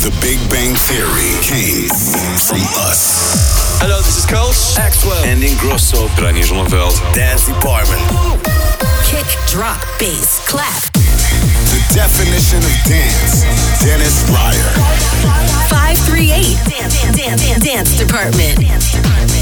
The Big Bang Theory came from us. Hello, this is Coles. Axwell. And Ingrosso. Reinier Zonneveld. Dance Department. Kick, drop, bass, clap. The definition of dance. Dennis Ruyer. 538 Dance, dance, dance, dance Department.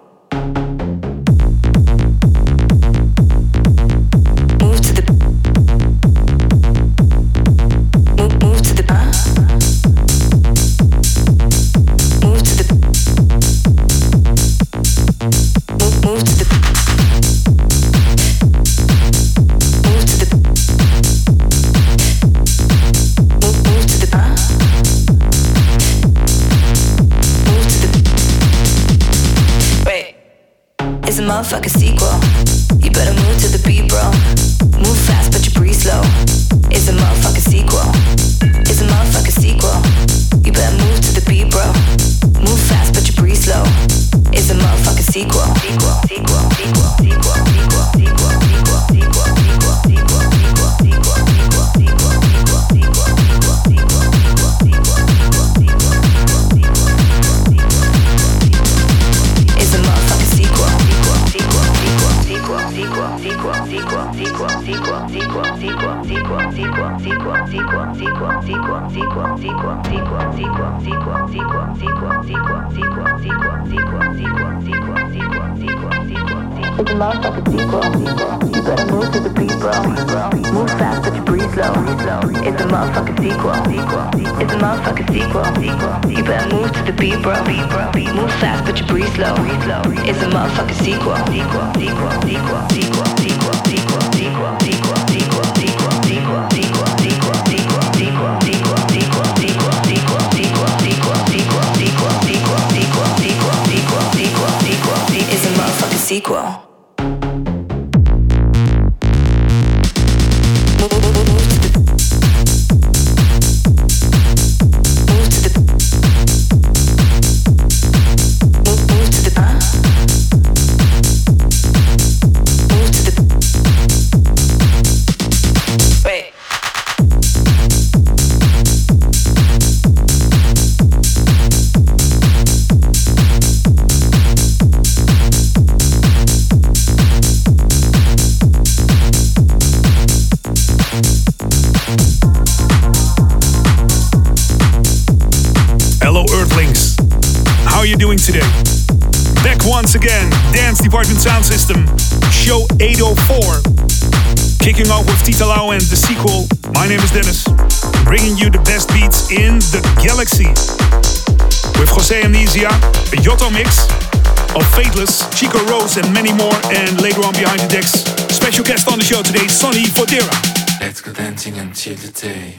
fucking see motherfucking sequel. Sequel, sequel, sequel, show 804. Kicking off with Tita Lau and the sequel. My name is Dennis, bringing you the best beats in the galaxy. With Jose Amnesia, a Yotto mix of Fateless, Chico Rose, and many more. And later on behind the decks, special guest on the show today, Sonny Fodera. Let's go dancing until the day.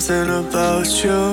something about you.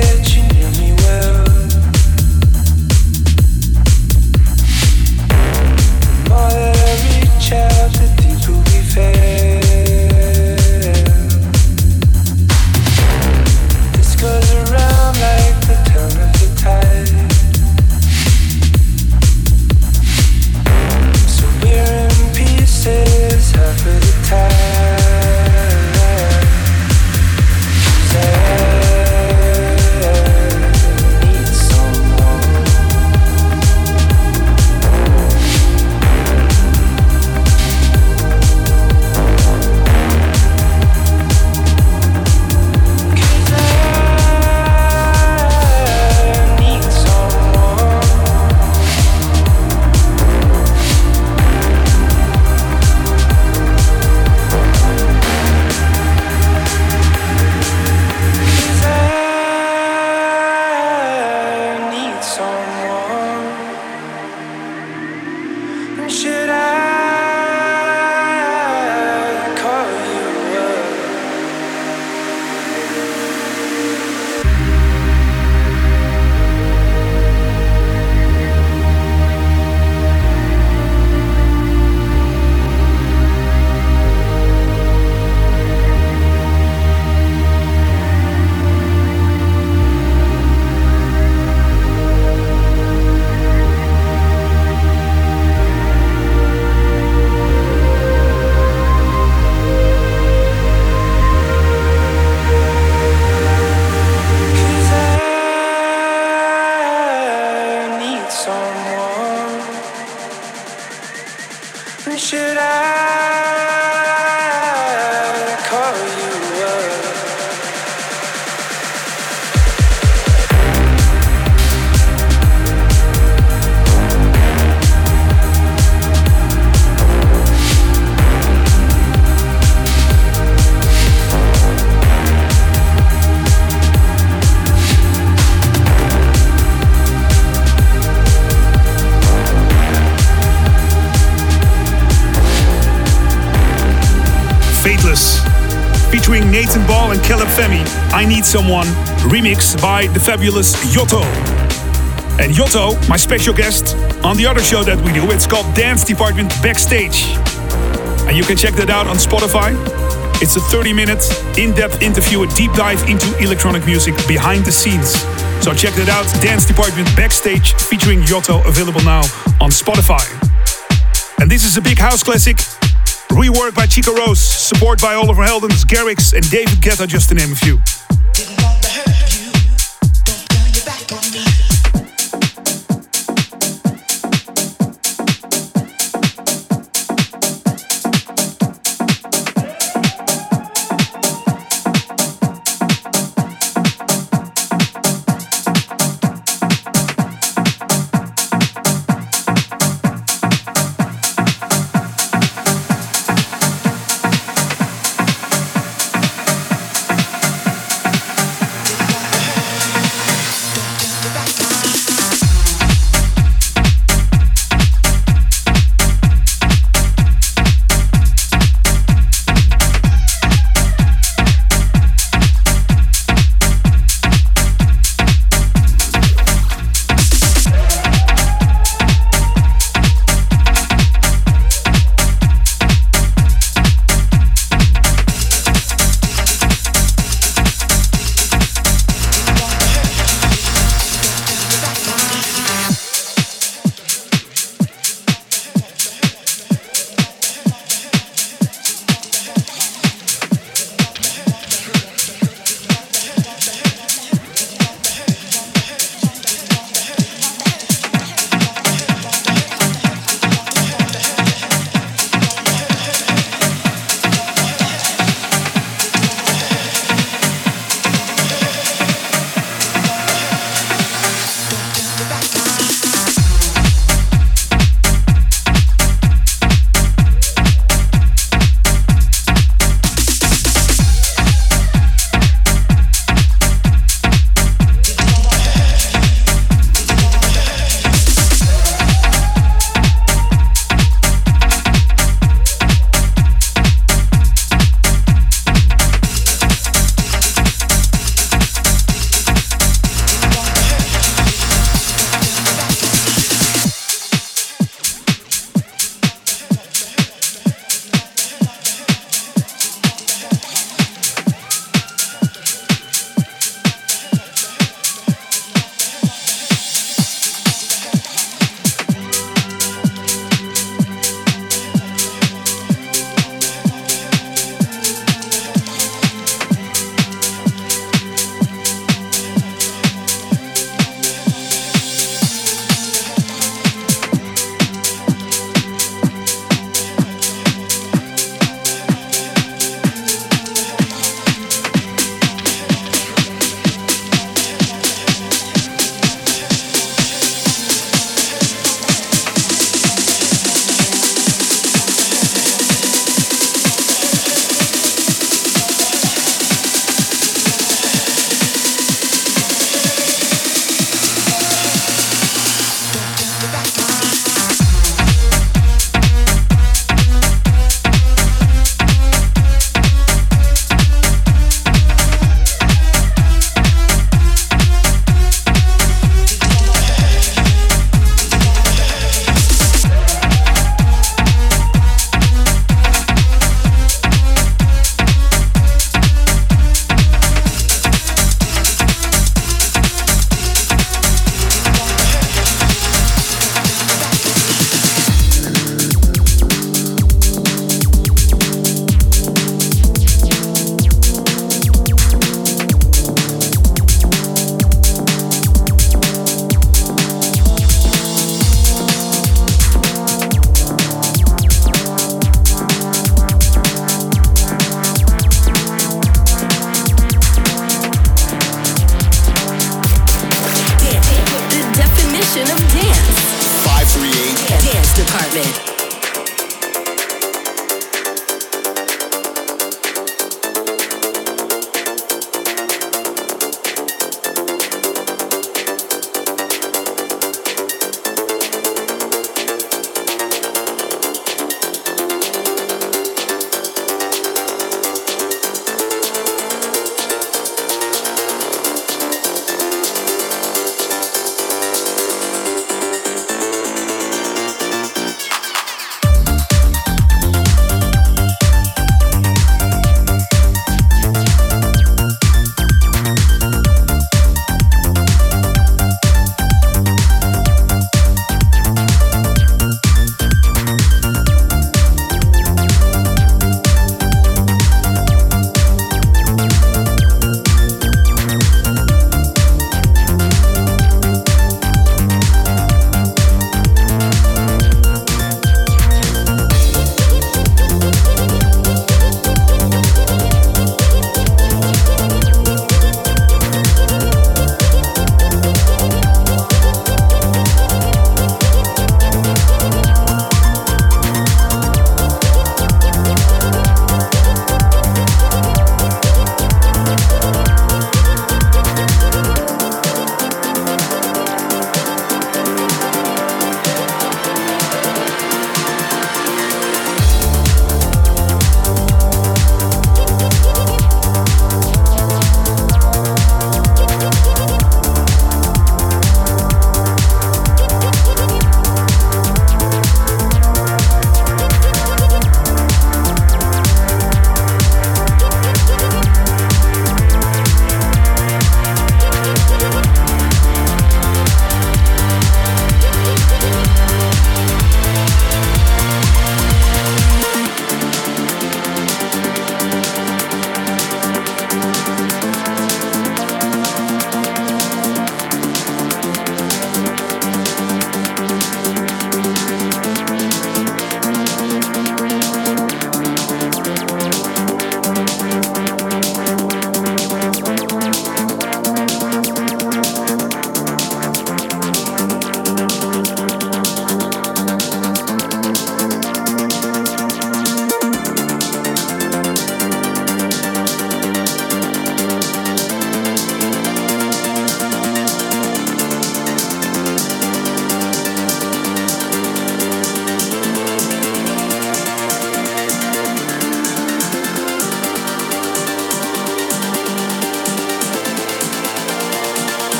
edge should I? featuring Nathan Ball and Caleb Femi, I Need Someone, remix by the fabulous Yotto. And Yotto, my special guest on the other show that we do, it's called Dance Department Backstage. And you can check that out on Spotify. It's a 30 minute in depth interview, a deep dive into electronic music behind the scenes. So check that out Dance Department Backstage featuring Yotto, available now on Spotify. And this is a big house classic Rework by Chico Rose, support by Oliver Heldens, Garrix, and David Guetta, just to name a few.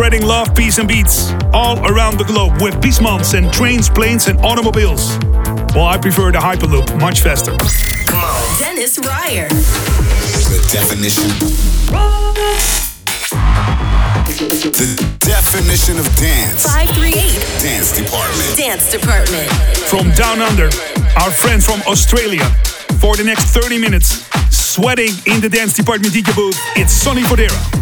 Spreading love, peace, and beats all around the globe with Pismans and trains, planes, and automobiles. Well, I prefer the Hyperloop, much faster. Come on. Dennis Ruyer. The definition. The definition of dance. 538. Dance department. Dance department. From down under, our friend from Australia. For the next 30 minutes, sweating in the dance department DJ booth, it's Sonny Fodera.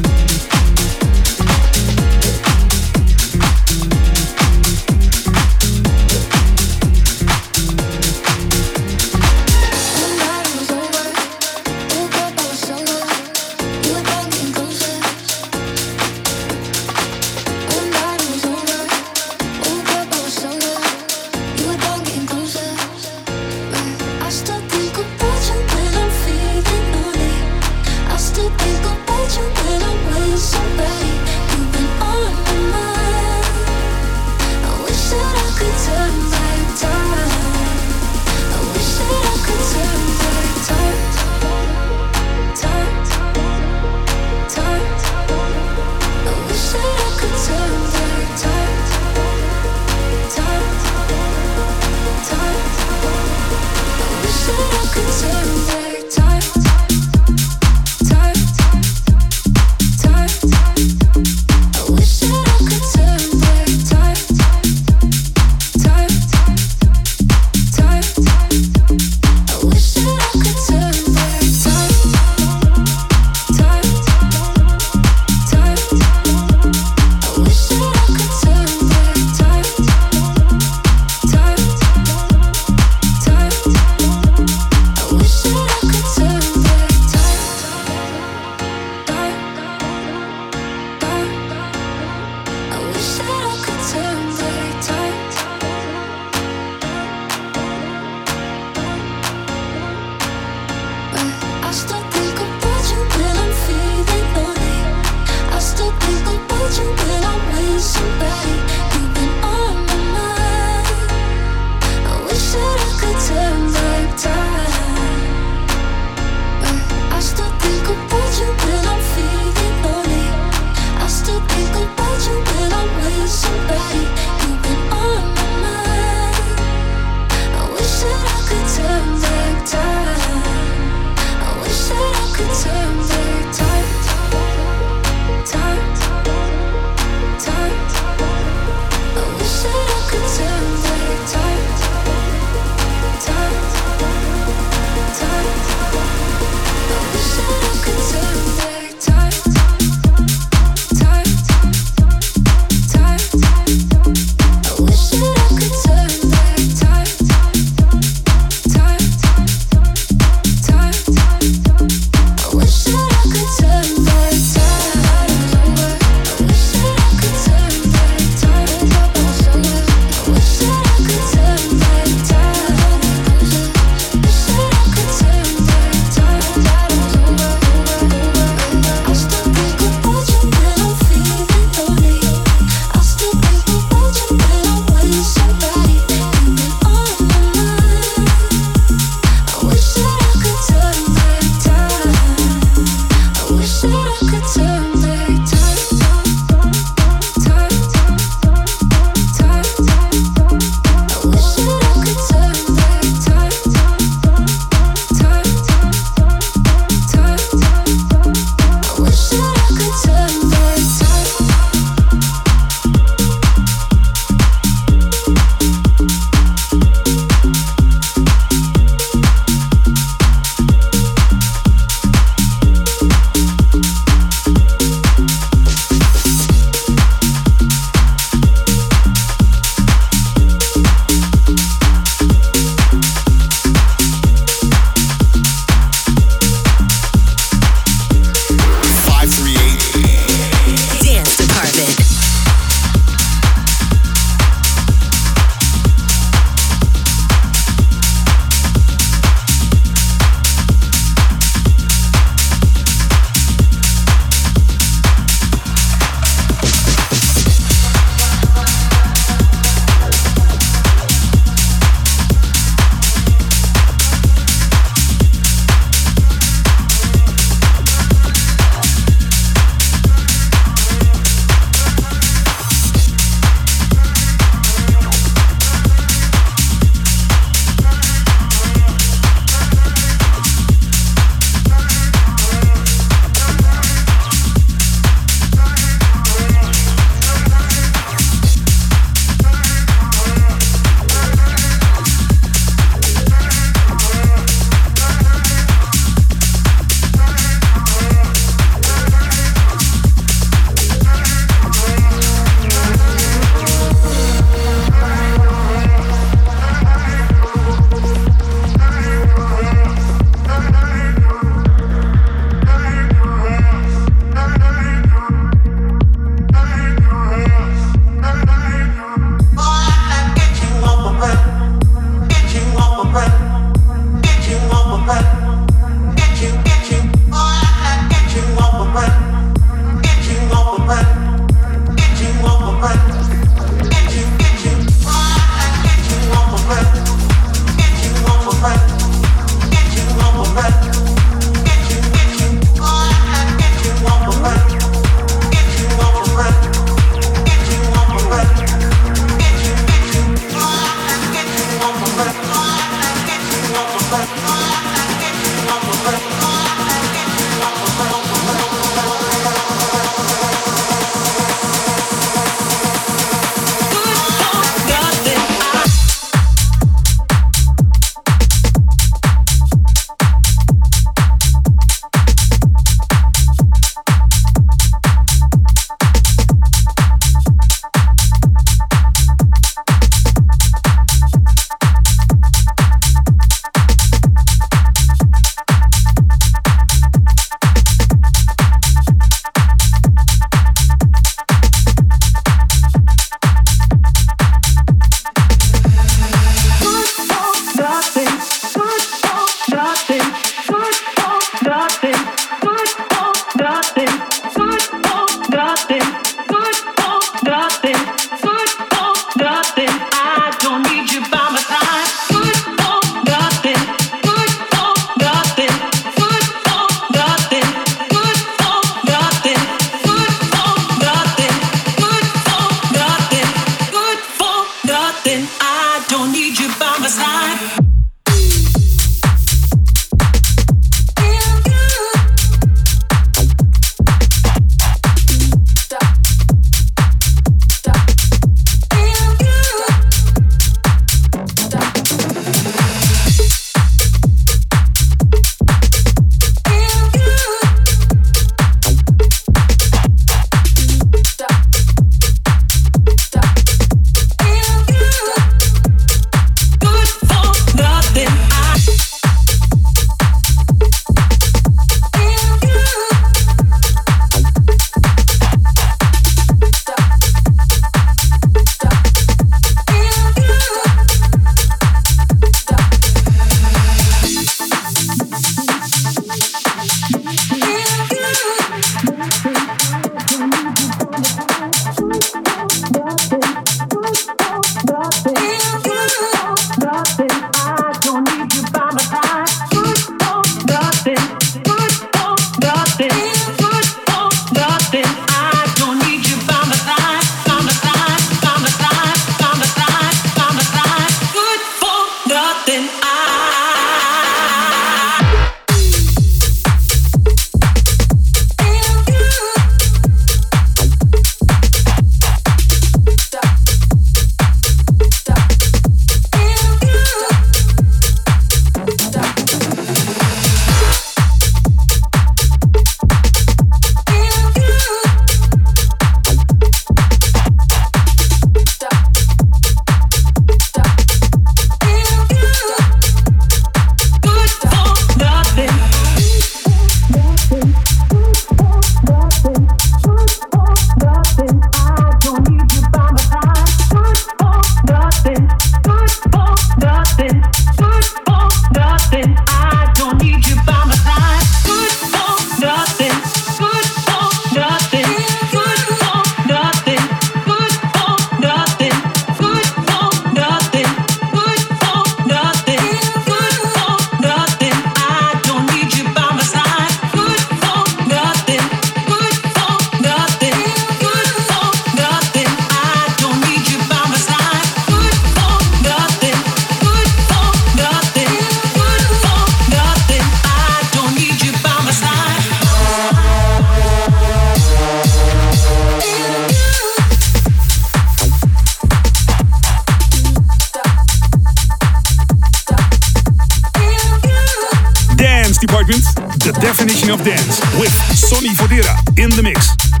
The Definition of Dance with Sonny Fodera in the mix.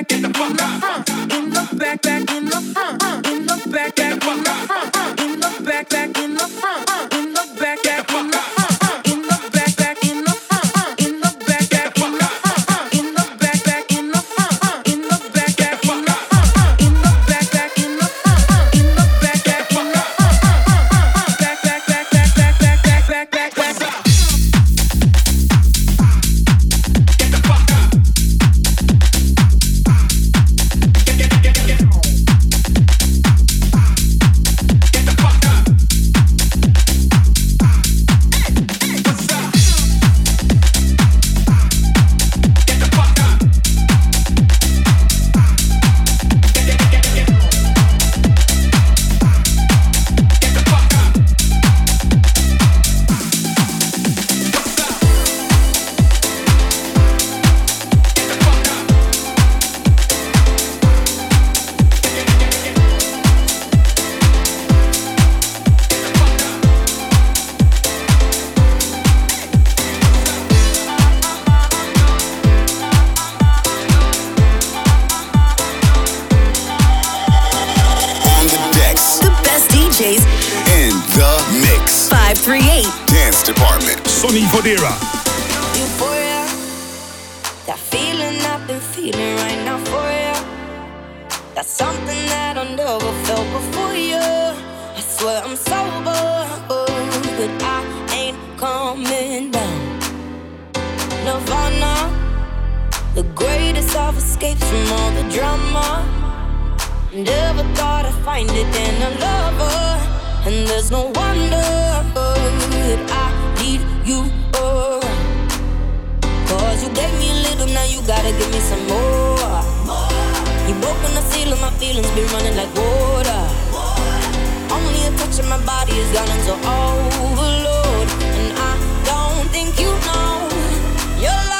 back, get the fuck front. Uh, in the back, back. lover, and there's no wonder that I need you. Oh. Cause you gave me a little, now you gotta give me some more. You broke on the seal of my feelings, been running like water. Only a touch of my body is gone into overload, and I don't think you know your love.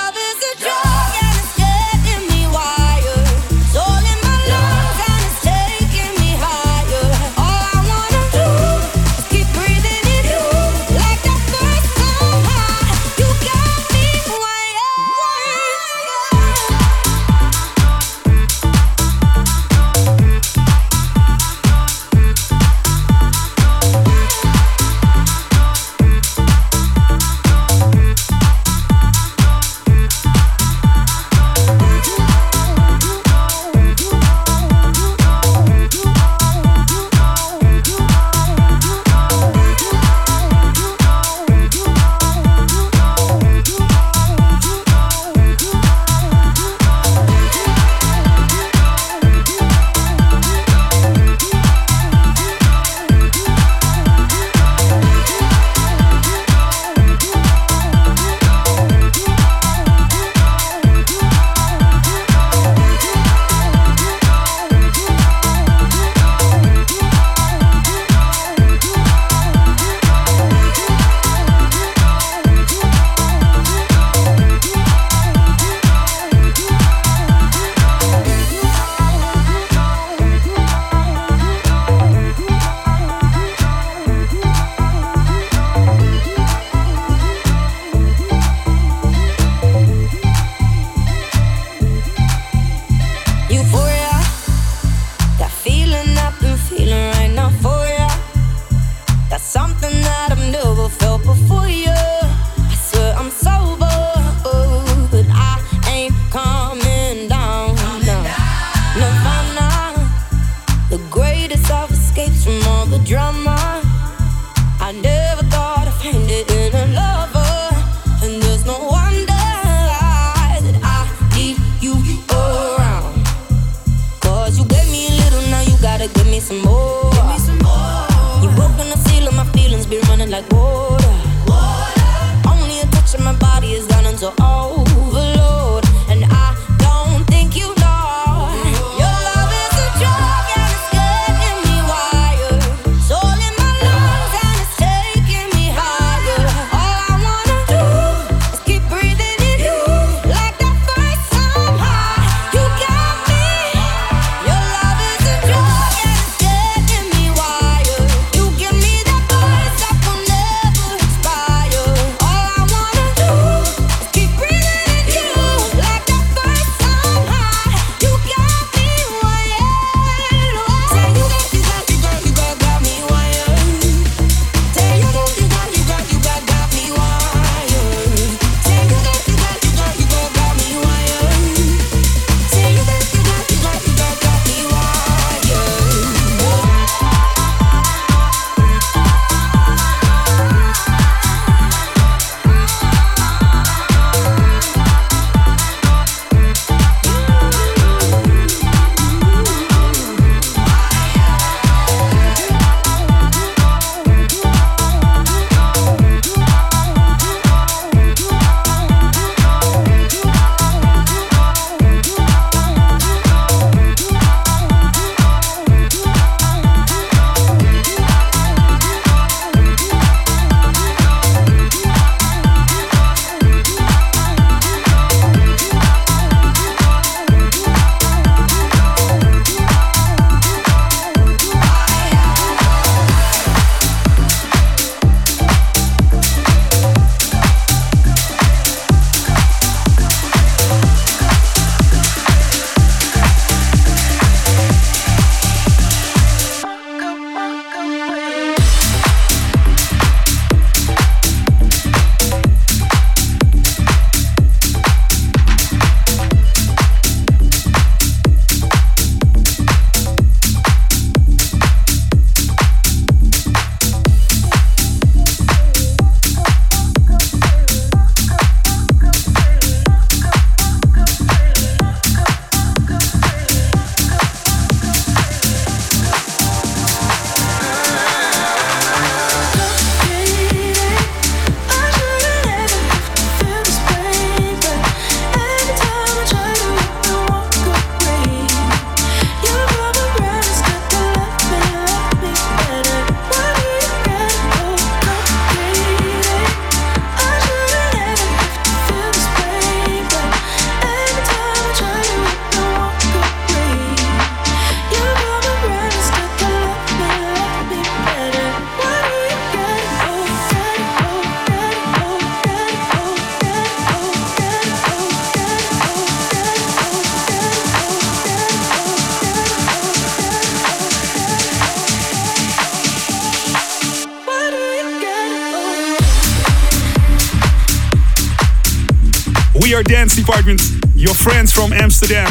your dance department, your friends from Amsterdam.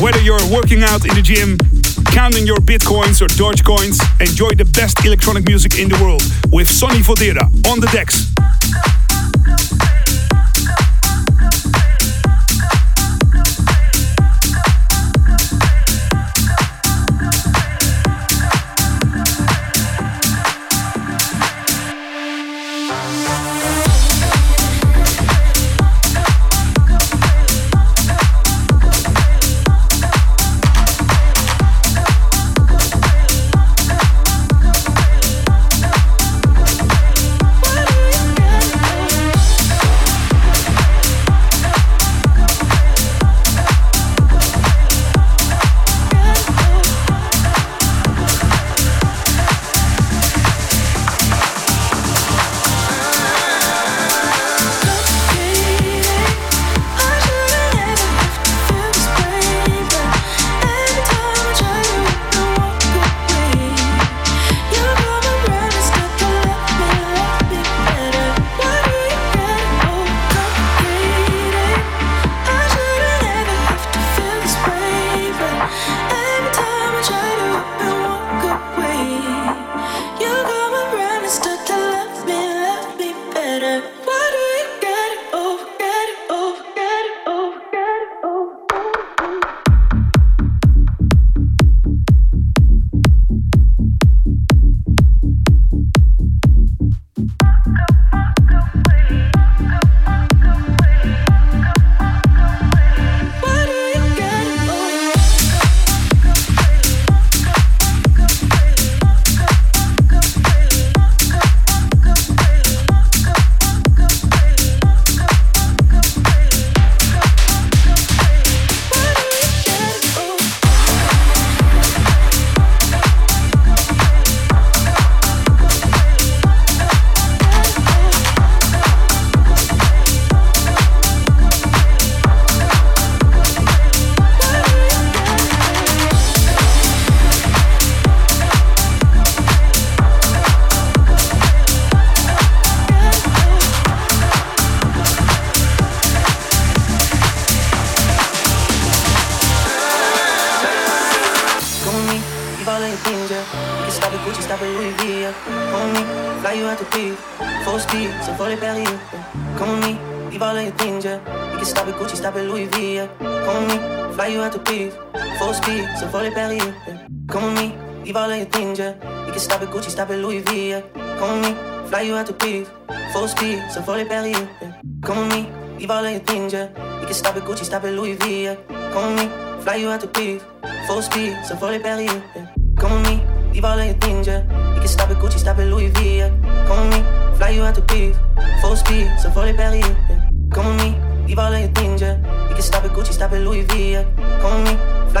Whether you're working out in the gym, counting your bitcoins or Dogecoins, enjoy the best electronic music in the world with Sonny Fodera on the decks.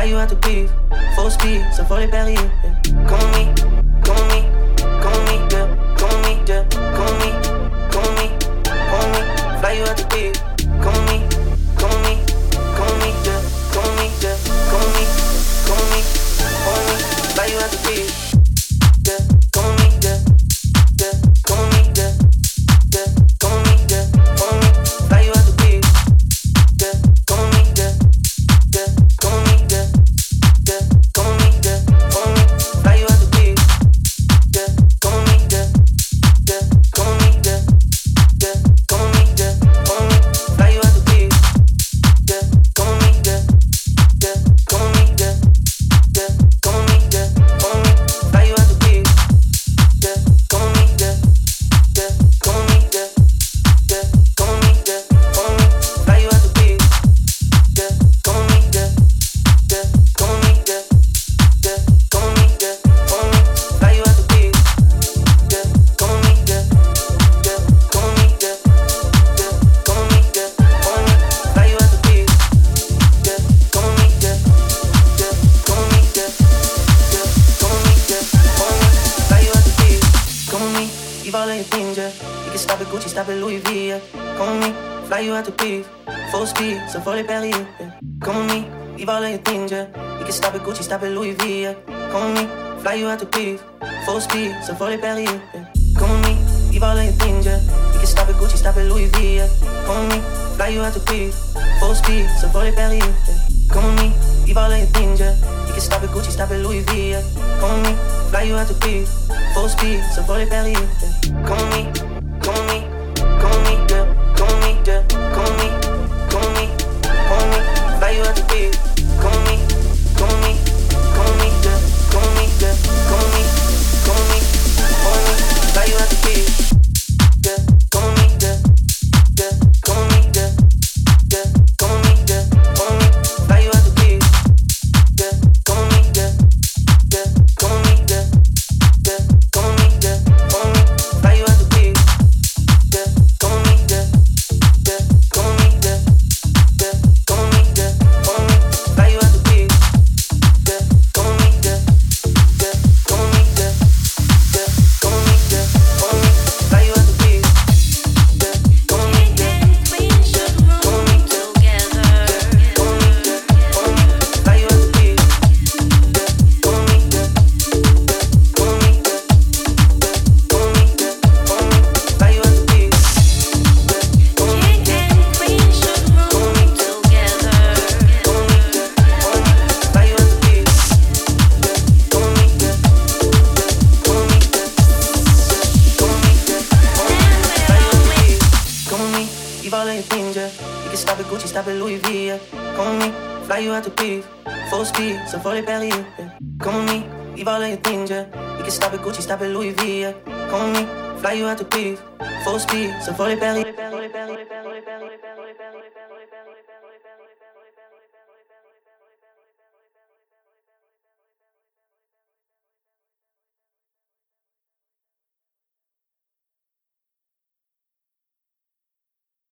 Why you have to beef? Full speed, ça faut les périls. Yeah. Call me, call me, call me, yeah. Call me, yeah. Call me, call me, call me. Fly you out to beef. So voler vers les Call me, call me, call me, girl, call me, girl, call me, call me, call me, buy you at the.